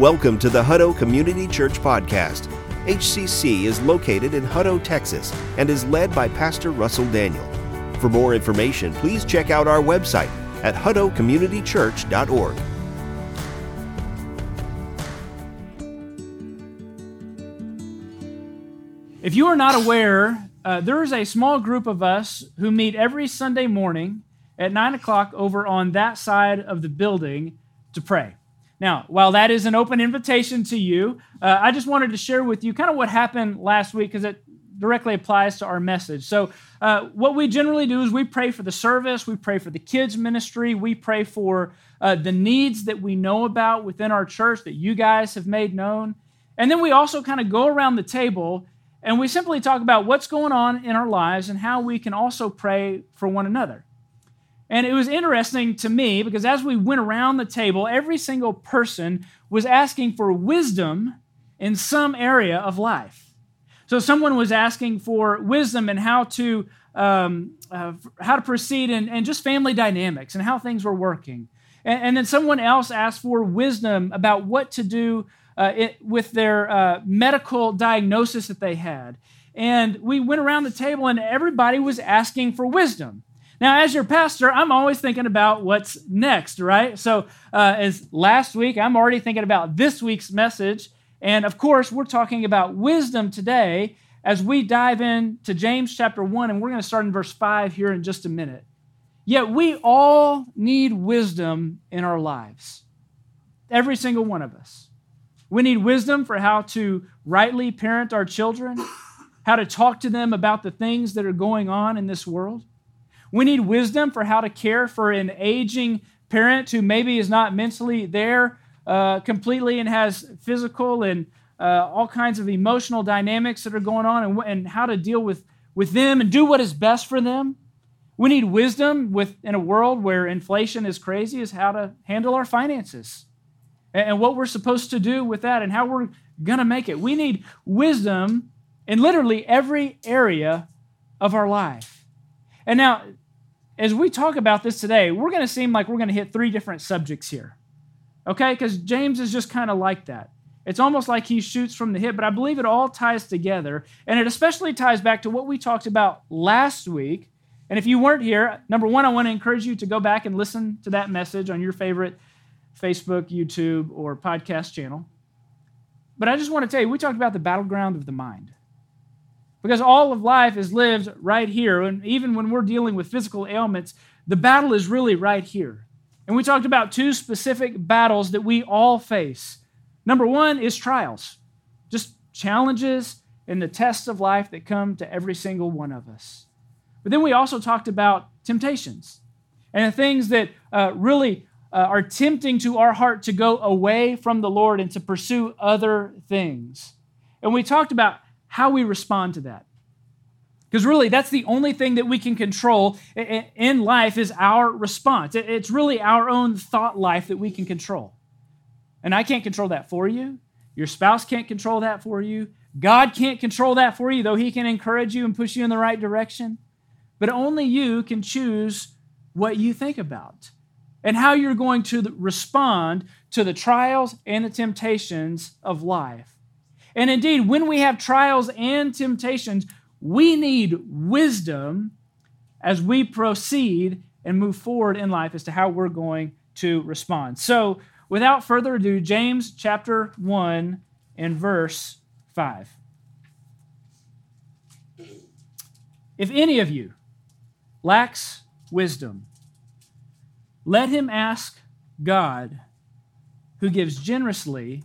Welcome to the Hutto Community Church Podcast. HCC is located in Hutto, Texas, and is led by Pastor Russell Daniel. For more information, please check out our website at huttocommunitychurch.org. If you are not aware, uh, there is a small group of us who meet every Sunday morning at 9 o'clock over on that side of the building to pray. Now, while that is an open invitation to you, uh, I just wanted to share with you kind of what happened last week because it directly applies to our message. So, uh, what we generally do is we pray for the service, we pray for the kids' ministry, we pray for uh, the needs that we know about within our church that you guys have made known. And then we also kind of go around the table and we simply talk about what's going on in our lives and how we can also pray for one another. And it was interesting to me because as we went around the table, every single person was asking for wisdom in some area of life. So someone was asking for wisdom and how to um, uh, how to proceed and, and just family dynamics and how things were working. And, and then someone else asked for wisdom about what to do uh, it, with their uh, medical diagnosis that they had. And we went around the table and everybody was asking for wisdom. Now, as your pastor, I'm always thinking about what's next, right? So, uh, as last week, I'm already thinking about this week's message. And of course, we're talking about wisdom today as we dive into James chapter 1, and we're going to start in verse 5 here in just a minute. Yet, we all need wisdom in our lives, every single one of us. We need wisdom for how to rightly parent our children, how to talk to them about the things that are going on in this world. We need wisdom for how to care for an aging parent who maybe is not mentally there uh, completely and has physical and uh, all kinds of emotional dynamics that are going on and, and how to deal with, with them and do what is best for them. We need wisdom with, in a world where inflation is crazy, is how to handle our finances and, and what we're supposed to do with that and how we're going to make it. We need wisdom in literally every area of our life. And now, as we talk about this today, we're going to seem like we're going to hit three different subjects here. Okay? Because James is just kind of like that. It's almost like he shoots from the hip, but I believe it all ties together. And it especially ties back to what we talked about last week. And if you weren't here, number one, I want to encourage you to go back and listen to that message on your favorite Facebook, YouTube, or podcast channel. But I just want to tell you, we talked about the battleground of the mind. Because all of life is lived right here. And even when we're dealing with physical ailments, the battle is really right here. And we talked about two specific battles that we all face. Number one is trials, just challenges and the tests of life that come to every single one of us. But then we also talked about temptations and the things that uh, really uh, are tempting to our heart to go away from the Lord and to pursue other things. And we talked about how we respond to that. Because really, that's the only thing that we can control in life is our response. It's really our own thought life that we can control. And I can't control that for you. Your spouse can't control that for you. God can't control that for you, though He can encourage you and push you in the right direction. But only you can choose what you think about and how you're going to respond to the trials and the temptations of life. And indeed, when we have trials and temptations, we need wisdom as we proceed and move forward in life as to how we're going to respond. So, without further ado, James chapter 1 and verse 5. If any of you lacks wisdom, let him ask God, who gives generously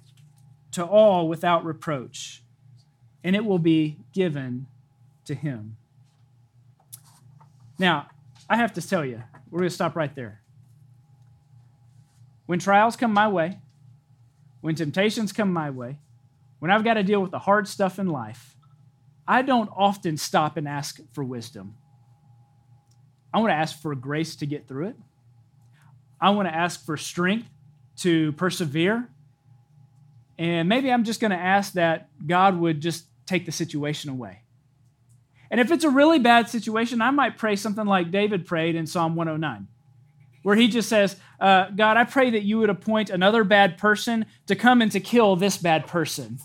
to all without reproach, and it will be given to him. Now, I have to tell you, we're going to stop right there. When trials come my way, when temptations come my way, when I've got to deal with the hard stuff in life, I don't often stop and ask for wisdom. I want to ask for grace to get through it. I want to ask for strength to persevere. And maybe I'm just going to ask that God would just take the situation away. And if it's a really bad situation, I might pray something like David prayed in Psalm 109. where he just says, uh, God, I pray that you would appoint another bad person to come and to kill this bad person.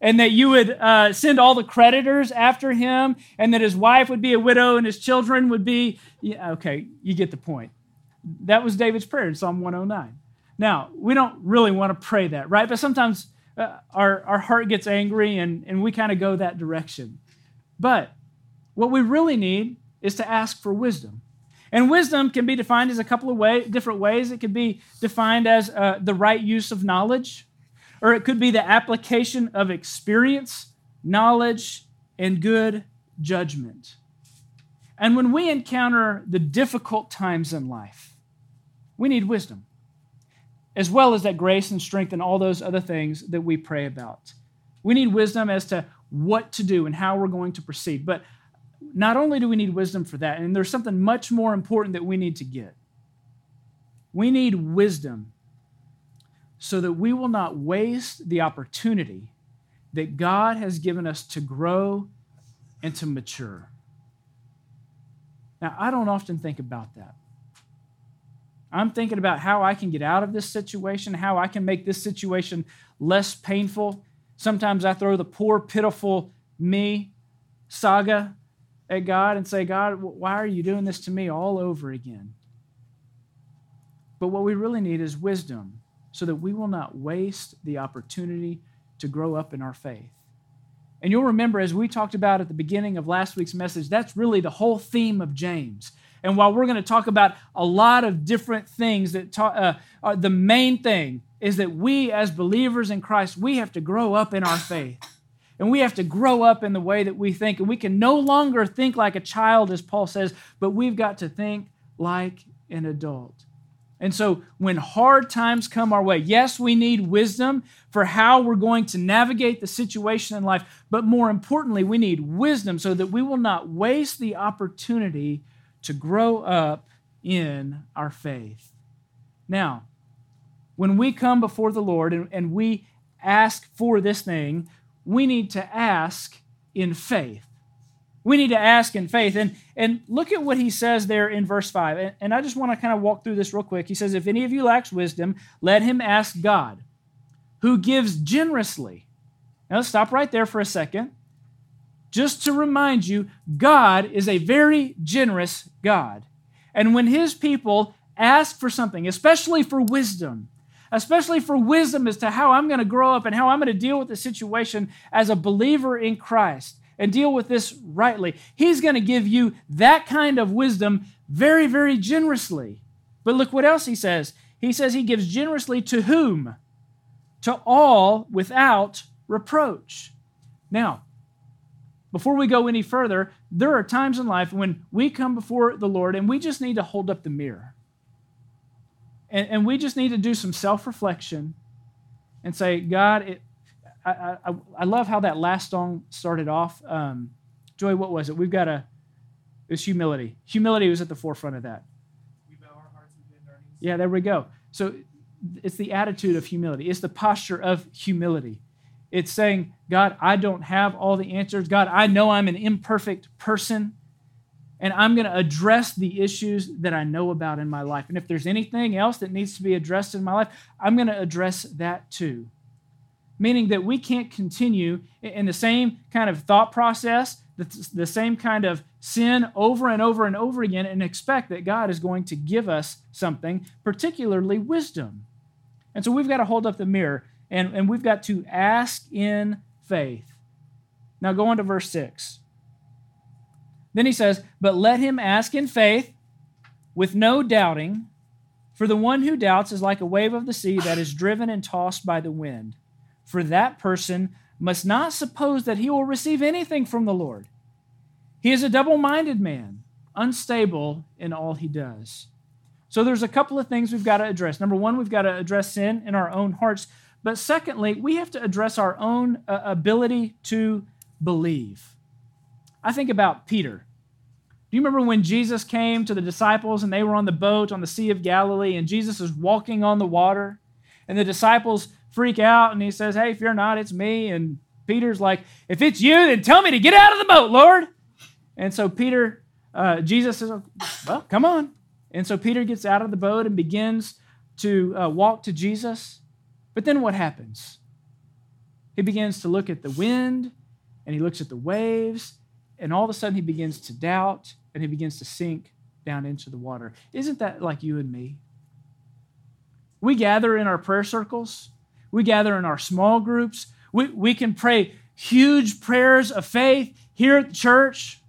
And that you would uh, send all the creditors after him, and that his wife would be a widow and his children would be. Yeah, okay, you get the point. That was David's prayer in Psalm 109. Now, we don't really want to pray that, right? But sometimes uh, our, our heart gets angry and, and we kind of go that direction. But what we really need is to ask for wisdom. And wisdom can be defined as a couple of way, different ways. It could be defined as uh, the right use of knowledge, or it could be the application of experience, knowledge, and good judgment. And when we encounter the difficult times in life, we need wisdom, as well as that grace and strength and all those other things that we pray about. We need wisdom as to what to do and how we're going to proceed. But not only do we need wisdom for that, and there's something much more important that we need to get. We need wisdom so that we will not waste the opportunity that God has given us to grow and to mature. Now, I don't often think about that. I'm thinking about how I can get out of this situation, how I can make this situation less painful. Sometimes I throw the poor, pitiful me saga at God and say, God, why are you doing this to me all over again? But what we really need is wisdom so that we will not waste the opportunity to grow up in our faith. And you'll remember, as we talked about at the beginning of last week's message, that's really the whole theme of James. And while we're going to talk about a lot of different things, that ta- uh, uh, the main thing is that we, as believers in Christ, we have to grow up in our faith. And we have to grow up in the way that we think. And we can no longer think like a child, as Paul says, but we've got to think like an adult. And so when hard times come our way, yes, we need wisdom for how we're going to navigate the situation in life, but more importantly, we need wisdom so that we will not waste the opportunity to grow up in our faith. Now, when we come before the Lord and, and we ask for this thing, we need to ask in faith. We need to ask in faith. And, and look at what he says there in verse 5. And, and I just want to kind of walk through this real quick. He says, If any of you lacks wisdom, let him ask God, who gives generously. Now stop right there for a second. Just to remind you, God is a very generous God. And when his people ask for something, especially for wisdom, especially for wisdom as to how I'm going to grow up and how I'm going to deal with the situation as a believer in Christ and deal with this rightly. He's going to give you that kind of wisdom very, very generously. But look what else he says. He says he gives generously to whom? To all without reproach. Now, before we go any further, there are times in life when we come before the Lord and we just need to hold up the mirror. And, and we just need to do some self reflection and say, God, it, I, I, I, love how that last song started off. Um, Joy, what was it? We've got a, it was humility. Humility was at the forefront of that. Yeah, there we go. So it's the attitude of humility, it's the posture of humility. It's saying, God, I don't have all the answers. God, I know I'm an imperfect person and I'm going to address the issues that I know about in my life. And if there's anything else that needs to be addressed in my life, I'm going to address that too. Meaning that we can't continue in the same kind of thought process, the same kind of sin over and over and over again, and expect that God is going to give us something, particularly wisdom. And so we've got to hold up the mirror and, and we've got to ask in faith. Now go on to verse 6. Then he says, But let him ask in faith with no doubting, for the one who doubts is like a wave of the sea that is driven and tossed by the wind. For that person must not suppose that he will receive anything from the Lord. He is a double minded man, unstable in all he does. So there's a couple of things we've got to address. Number one, we've got to address sin in our own hearts. But secondly, we have to address our own uh, ability to believe. I think about Peter. Do you remember when Jesus came to the disciples and they were on the boat on the Sea of Galilee and Jesus is walking on the water? And the disciples freak out and he says, Hey, if you're not, it's me. And Peter's like, If it's you, then tell me to get out of the boat, Lord. And so Peter, uh, Jesus says, Well, come on. And so Peter gets out of the boat and begins to uh, walk to Jesus. But then what happens? He begins to look at the wind and he looks at the waves, and all of a sudden he begins to doubt and he begins to sink down into the water. Isn't that like you and me? We gather in our prayer circles, we gather in our small groups, we, we can pray huge prayers of faith here at the church.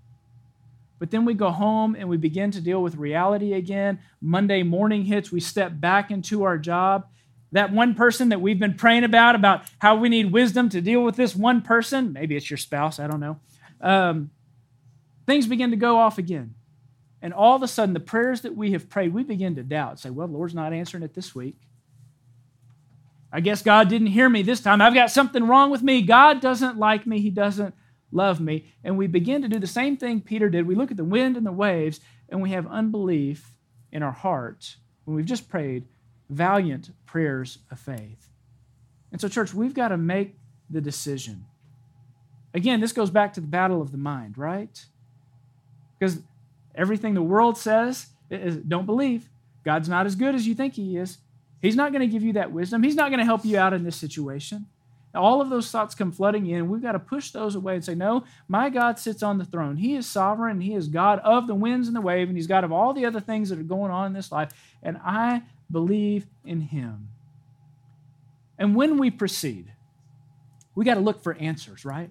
But then we go home and we begin to deal with reality again. Monday morning hits, we step back into our job. That one person that we've been praying about, about how we need wisdom to deal with this one person, maybe it's your spouse, I don't know. Um, things begin to go off again. And all of a sudden, the prayers that we have prayed, we begin to doubt. Say, well, the Lord's not answering it this week. I guess God didn't hear me this time. I've got something wrong with me. God doesn't like me. He doesn't love me. And we begin to do the same thing Peter did. We look at the wind and the waves, and we have unbelief in our hearts when we've just prayed valiant prayers of faith. And so, church, we've got to make the decision. Again, this goes back to the battle of the mind, right? Because everything the world says is don't believe. God's not as good as you think He is. He's not going to give you that wisdom. He's not going to help you out in this situation. All of those thoughts come flooding in. We've got to push those away and say, No, my God sits on the throne. He is sovereign. He is God of the winds and the wave, and He's God of all the other things that are going on in this life. And I believe in Him. And when we proceed, we got to look for answers, right?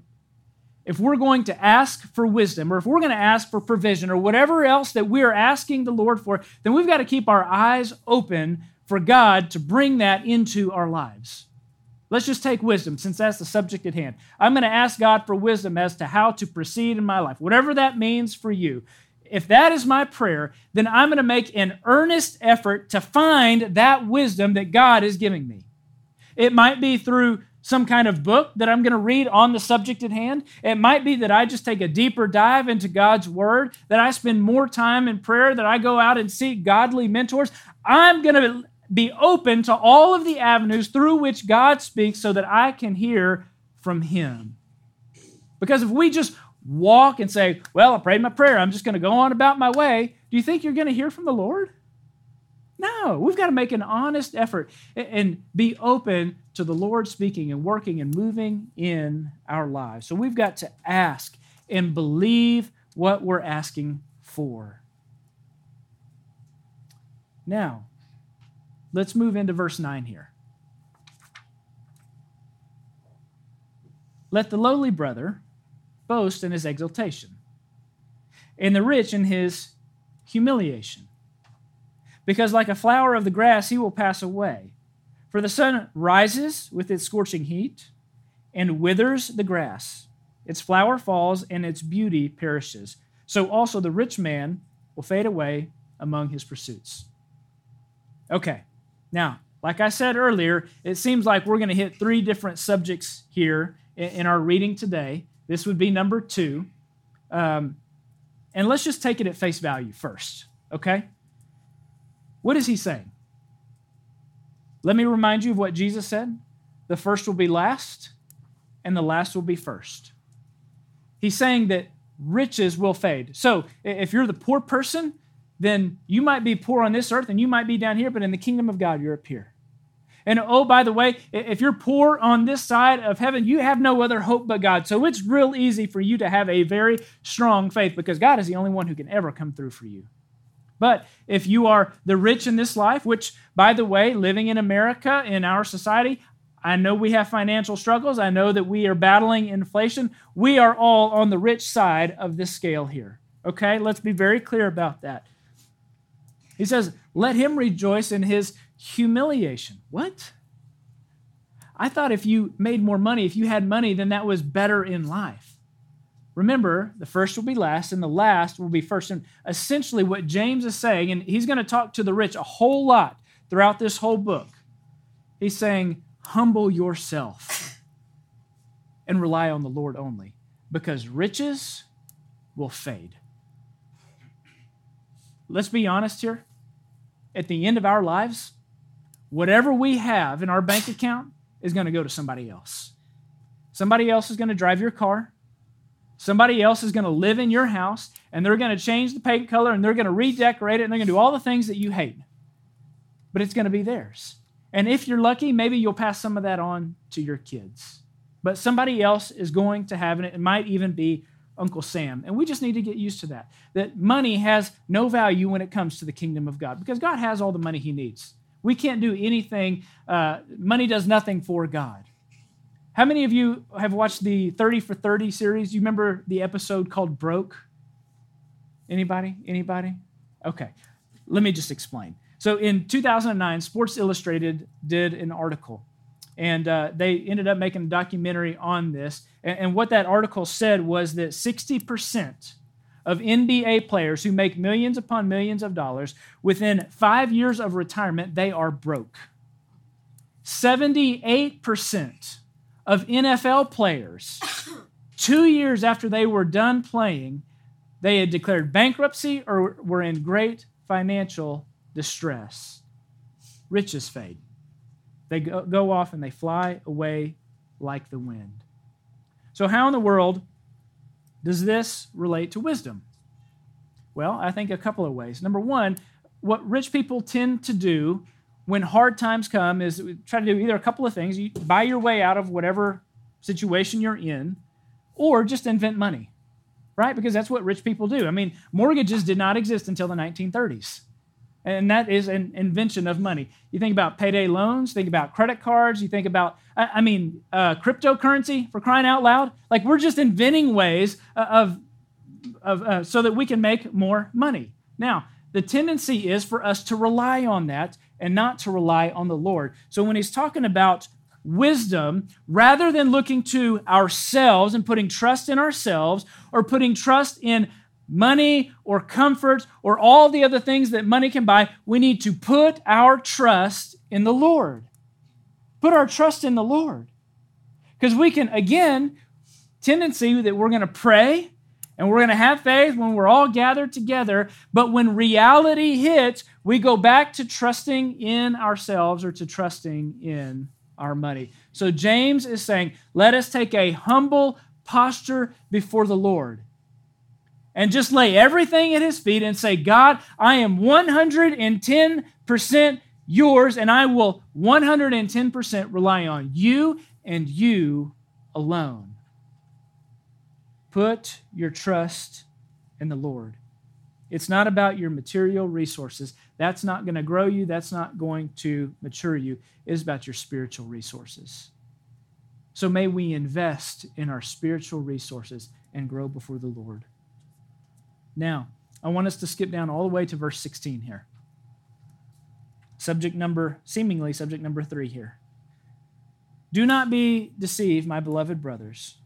If we're going to ask for wisdom, or if we're going to ask for provision, or whatever else that we're asking the Lord for, then we've got to keep our eyes open for God to bring that into our lives. Let's just take wisdom, since that's the subject at hand. I'm going to ask God for wisdom as to how to proceed in my life, whatever that means for you. If that is my prayer, then I'm going to make an earnest effort to find that wisdom that God is giving me. It might be through some kind of book that I'm going to read on the subject at hand. It might be that I just take a deeper dive into God's Word, that I spend more time in prayer, that I go out and seek godly mentors. I'm going to be open to all of the avenues through which God speaks so that I can hear from Him. Because if we just walk and say, Well, I prayed my prayer, I'm just going to go on about my way, do you think you're going to hear from the Lord? No, we've got to make an honest effort and be open to the Lord speaking and working and moving in our lives. So we've got to ask and believe what we're asking for. Now, Let's move into verse 9 here. Let the lowly brother boast in his exaltation, and the rich in his humiliation. Because like a flower of the grass, he will pass away. For the sun rises with its scorching heat and withers the grass. Its flower falls and its beauty perishes. So also the rich man will fade away among his pursuits. Okay, now, like I said earlier, it seems like we're going to hit three different subjects here in, our reading today. This would be number two. Um, and let's just take it at face value first, okay? What is he saying? Let me remind you of what Jesus said the first will be last, and the last will be first. He's saying that riches will fade. So if you're the poor person, then you might be poor on this earth and you might be down here, but in the kingdom of God, you're up here. And oh, by the way, if you're poor on this side of heaven, you have no other hope but God. So it's real easy for you to have a very strong faith because God is the only one who can ever come through for you. But if you are the rich in this life, which, by the way, living in America, in our society, I know we have financial struggles. I know that we are battling inflation. We are all on the rich side of this scale here. Okay? Let's be very clear about that. He says, Let him rejoice in his humiliation. What? I thought if you made more money, if you had money, then that was better in life. Remember, the first will be last and the last will be first. And essentially, what James is saying, and he's going to talk to the rich a whole lot throughout this whole book, he's saying, Humble yourself and rely on the Lord only, because riches will fade. Let's be honest here at the end of our lives, whatever we have in our bank account is going to go to somebody else. Somebody else is going to drive your car. Somebody else is going to live in your house and they're going to change the paint color and they're going to redecorate it and they're going to do all the things that you hate. But it's going to be theirs. And if you're lucky, maybe you'll pass some of that on to your kids. But somebody else is going to have it. It might even be Uncle Sam. And we just need to get used to that. That money has no value when it comes to the kingdom of God because God has all the money he needs. We can't do anything, uh, money does nothing for God. How many of you have watched the 30 for 30 series? You remember the episode called Broke? Anybody? Anybody? Okay. Let me just explain. So in 2009, Sports Illustrated did an article, and uh, they ended up making a documentary on this. And, and what that article said was that 60% of NBA players who make millions upon millions of dollars, within five years of retirement, they are broke. 78% of NFL players, two years after they were done playing, they had declared bankruptcy or were in great financial distress. Riches fade. They go off and they fly away like the wind. So, how in the world does this relate to wisdom? Well, I think a couple of ways. Number one, what rich people tend to do when hard times come is try to do either a couple of things you buy your way out of whatever situation you're in, or just invent money, right? Because that's what rich people do. I mean, mortgages did not exist until the 1930s. And that is an invention of money. You think about payday loans, think about credit cards, you think about, I mean, uh, cryptocurrency for crying out loud. Like we're just inventing ways of, of uh, so that we can make more money. Now, the tendency is for us to rely on that and not to rely on the Lord. So when he's talking about wisdom, rather than looking to ourselves and putting trust in ourselves or putting trust in money or comfort or all the other things that money can buy, we need to put our trust in the Lord. Put our trust in the Lord. Because we can, again, tendency that we're going to pray and we're going to have faith when we're all gathered together, but when reality hits, we go back to trusting in ourselves or to trusting in our money. So James is saying, let us take a humble posture before the Lord and just lay everything at his feet and say, God, I am 110% yours, and I will 110% rely on you and you alone. Put your trust in the Lord. It's not about your material resources. That's not going to grow you. That's not going to mature you. It's about your spiritual resources. So may we invest in our spiritual resources and grow before the Lord. Now, I want us to skip down all the way to verse 16 here. Subject number, seemingly subject number three here. Do not be deceived, my beloved brothers.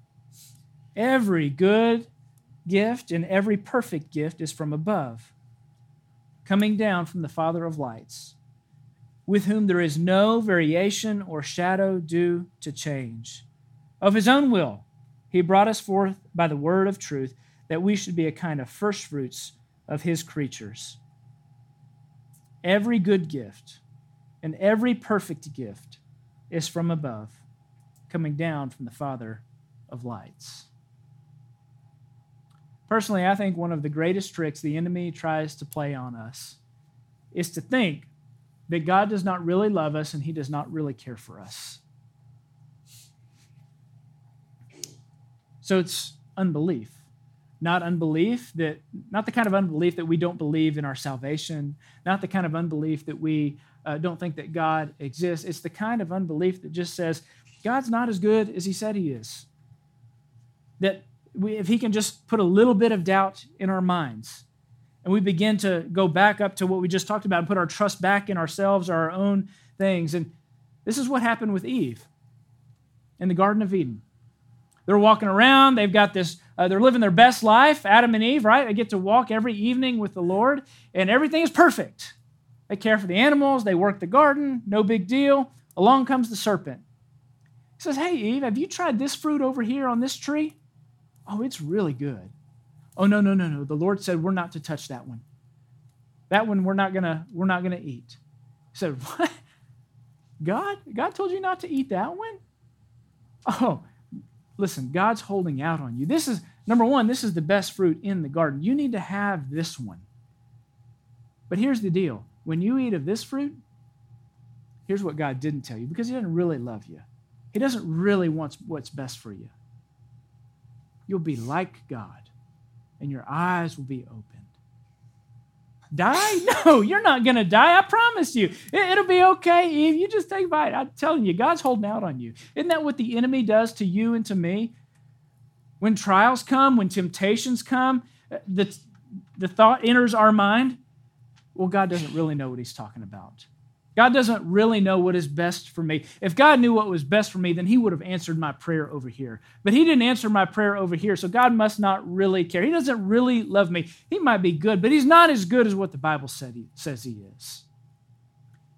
Every good gift and every perfect gift is from above, coming down from the Father of lights, with whom there is no variation or shadow due to change. Of his own will, he brought us forth by the word of truth that we should be a kind of firstfruits of his creatures. Every good gift and every perfect gift is from above, coming down from the Father of lights. Personally, I think one of the greatest tricks the enemy tries to play on us is to think that God does not really love us and he does not really care for us. So it's unbelief not unbelief that not the kind of unbelief that we don't believe in our salvation not the kind of unbelief that we uh, don't think that god exists. It's the kind of unbelief that just says god's not as good as he said he is. That we, if he can just put a little bit of doubt in our minds and we begin to go back up to what we just talked about and put our trust back in ourselves or our own things. And this is what happened with eve in the garden of eden. They're walking around. They've got this uh, they're living their best life, Adam and Eve, right? They get to walk every evening with the Lord, and everything is perfect. They care for the animals, they work the garden, no big deal. Along comes the serpent. He says, Hey, Eve, have you tried this fruit over here on this tree? Oh, it's really good. Oh, no, no, no, no. The Lord said we're not to touch that one. That one we're not gonna, we're not gonna eat. He said, What? God? God told you not to eat that one? Oh, Listen, God's holding out on you. This is number one, this is the best fruit in the garden. You need to have this one. But here's the deal when you eat of this fruit, here's what God didn't tell you because He doesn't really love you, He doesn't really want what's best for you. You'll be like God, and your eyes will be opened. Die? No, you're not going to die. I promise you. It, will be okay if you just take bite. I'm telling you, God's holding out on you. Isn't that what the enemy does to you and to me? When trials come, when temptations come, uh, the, the thought enters our mind, well, God doesn't really know what he's talking about. God doesn't really know what is best for me. If God knew what was best for me, then He would have answered my prayer over here. But He didn't answer my prayer over here, so God must not really care. He doesn't really love me. He might be good, but He's not as good as what the Bible said he, says He is.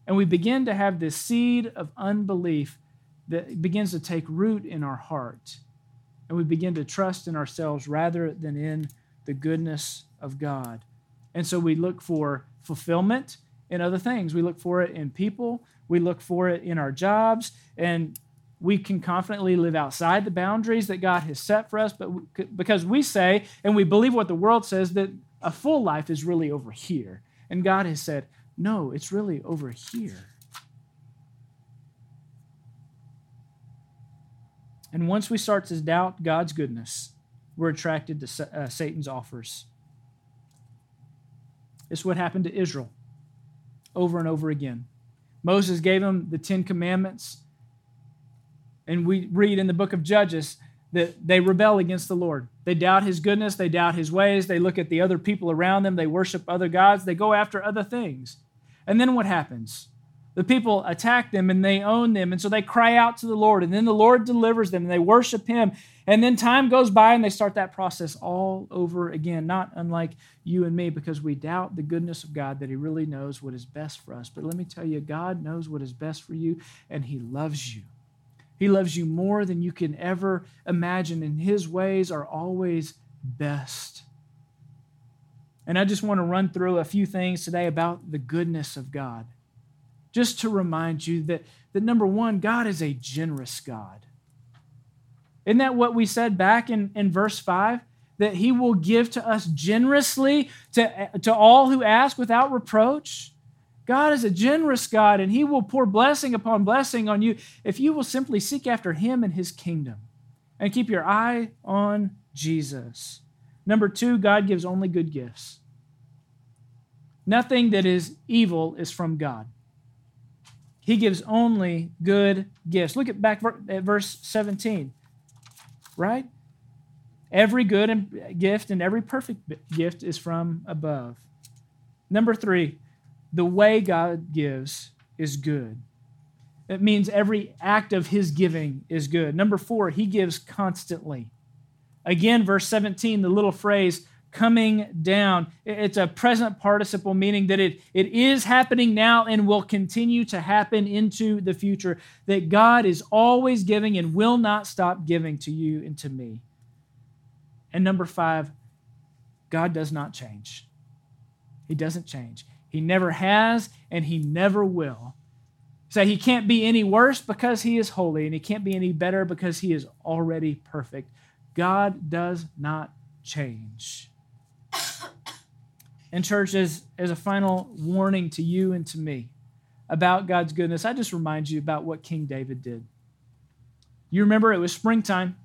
And we begin to have this seed of unbelief that begins to take root in our heart. And we begin to trust in ourselves rather than in the goodness of God. And so we look for fulfillment in other things. We look for it in people, we look for it in our jobs, and we can confidently live outside the boundaries that God has set for us, but because we say and we believe what the world says that a full life is really over here. And God has said, no, it's really over here. And once we start to doubt God's goodness, we're attracted to uh, Satan's offers. It's what happened to Israel over and over again. Moses gave them the Ten Commandments, and we read in the book of Judges that they rebel against the Lord. They doubt his goodness, they doubt his ways, they look at the other people around them, they worship other gods, they go after other things. And then what happens? The people attack them and they own them. And so they cry out to the Lord. And then the Lord delivers them and they worship Him. And then time goes by and they start that process all over again, not unlike you and me, because we doubt the goodness of God that He really knows what is best for us. But let me tell you, God knows what is best for you and He loves you. He loves you more than you can ever imagine, and His ways are always best. And I just want to run through a few things today about the goodness of God just to remind you that, that number one, God is a generous God. Isn't that what we said back in, in verse 5? That he will give to us generously to, to all who ask without reproach. God is a generous God, and he will pour blessing upon blessing on you if you will simply seek after him and his kingdom and keep your eye on Jesus. Number two, God gives only good gifts. Nothing that is evil is from God. He gives only good gifts. Look at back at verse 17. Right? Every good gift and every perfect gift is from above. Number three, the way God gives is good. It means every act of his giving is good. Number four, he gives constantly. Again, verse 17, the little phrase, coming down. It's a present participle, meaning that it, it is happening now and will continue to happen into the future. That God is always giving and will not stop giving to you and to me. And number five, God does not change. He doesn't change. He never has and he never will. So he can't be any worse because he is holy, and he can't be any better because he is already perfect. God does not change. And, church, as, as a final warning to you and to me about God's goodness, I just remind you about what King David did. You remember it was springtime,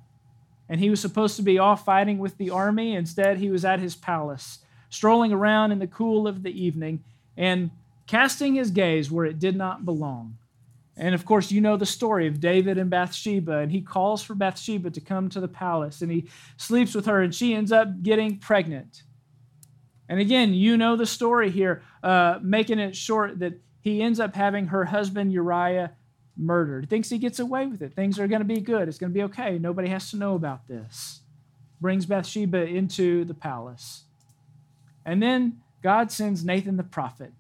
and he was supposed to be off fighting with the army. Instead, he was at his palace, strolling around in the cool of the evening and casting his gaze where it did not belong. And of course, you know the story of David and Bathsheba, and he calls for Bathsheba to come to the palace, and he sleeps with her, and she ends up getting pregnant. And again, you know the story here, uh, making it short that he ends up having her husband Uriah murdered. Thinks he gets away with it. Things are going to be good. It's going to be okay. Nobody has to know about this. Brings Bathsheba into the palace. And then God sends Nathan the prophet.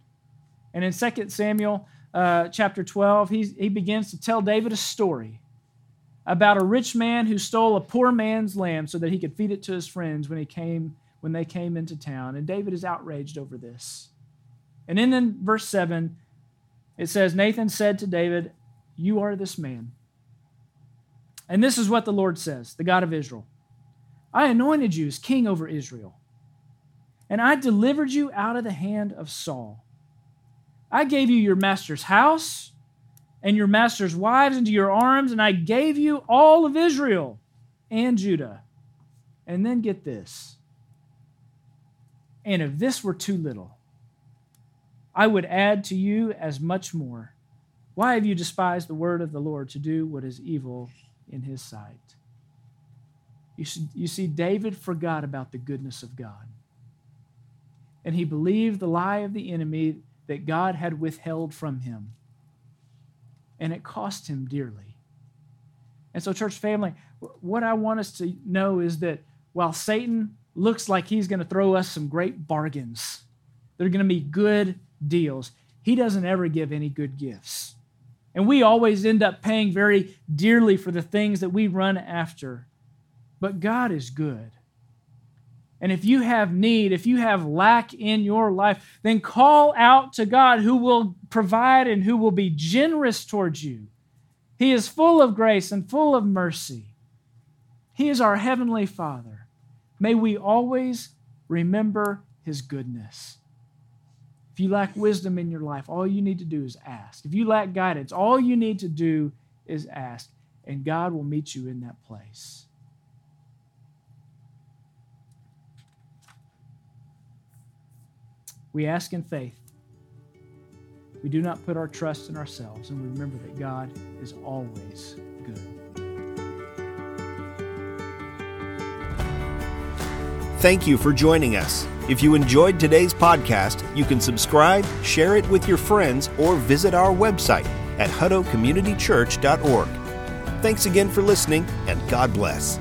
And in 2 Samuel uh, chapter 12, he, he begins to tell David a story about a rich man who stole a poor man's lamb so that he could feed it to his friends when he came when they came into town. And David is outraged over this. And then in verse 7, it says, Nathan said to David, You are this man. And this is what the Lord says, the God of Israel I anointed you as king over Israel. And I delivered you out of the hand of Saul. I gave you your master's house and your master's wives into your arms, and I gave you all of Israel and Judah. And then get this. And if this were too little, I would add to you as much more. Why have you despised the word of the Lord to do what is evil in his sight? You see, you see, David forgot about the goodness of God. And he believed the lie of the enemy that God had withheld from him. And it cost him dearly. And so, church family, what I want us to know is that while Satan looks like he's going to throw us some great bargains, they're going to be good deals, he doesn't ever give any good gifts. And we always end up paying very dearly for the things that we run after. But God is good. And if you have need, if you have lack in your life, then call out to God who will provide and who will be generous towards you. He is full of grace and full of mercy. He is our heavenly Father. May we always remember his goodness. If you lack wisdom in your life, all you need to do is ask. If you lack guidance, all you need to do is ask, and God will meet you in that place. We ask in faith. We do not put our trust in ourselves, and we remember that God is always good. Thank you for joining us. If you enjoyed today's podcast, you can subscribe, share it with your friends, or visit our website at huttocommunitychurch.org. Thanks again for listening, and God bless.